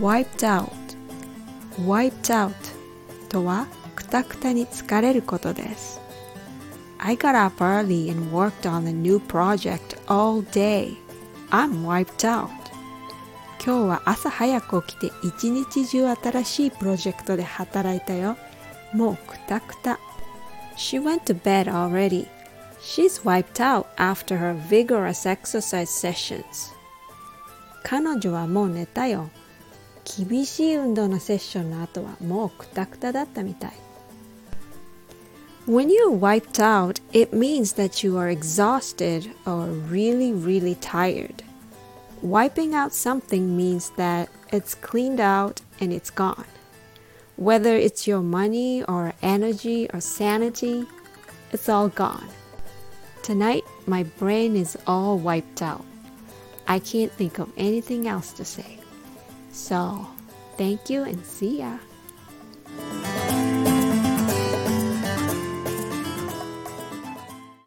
wiped out wiped out とはくたくたに疲れることです I got up early and worked on a new project all day I'm wiped out 今日は朝早く起きて一日中新しいプロジェクトで働いたよもうくたくた She went to bed already She's wiped out after her vigorous exercise sessions 彼女はもう寝たよ厳しい運動のセッションの後はもうくたくただったみたい。When you're wiped out, it means that you are exhausted or really, really tired. Wiping out something means that it's cleaned out and it's gone. Whether it's your money or energy or sanity, it's all gone. Tonight, my brain is all wiped out. I can't think of anything else to say. So, thank you and see ya.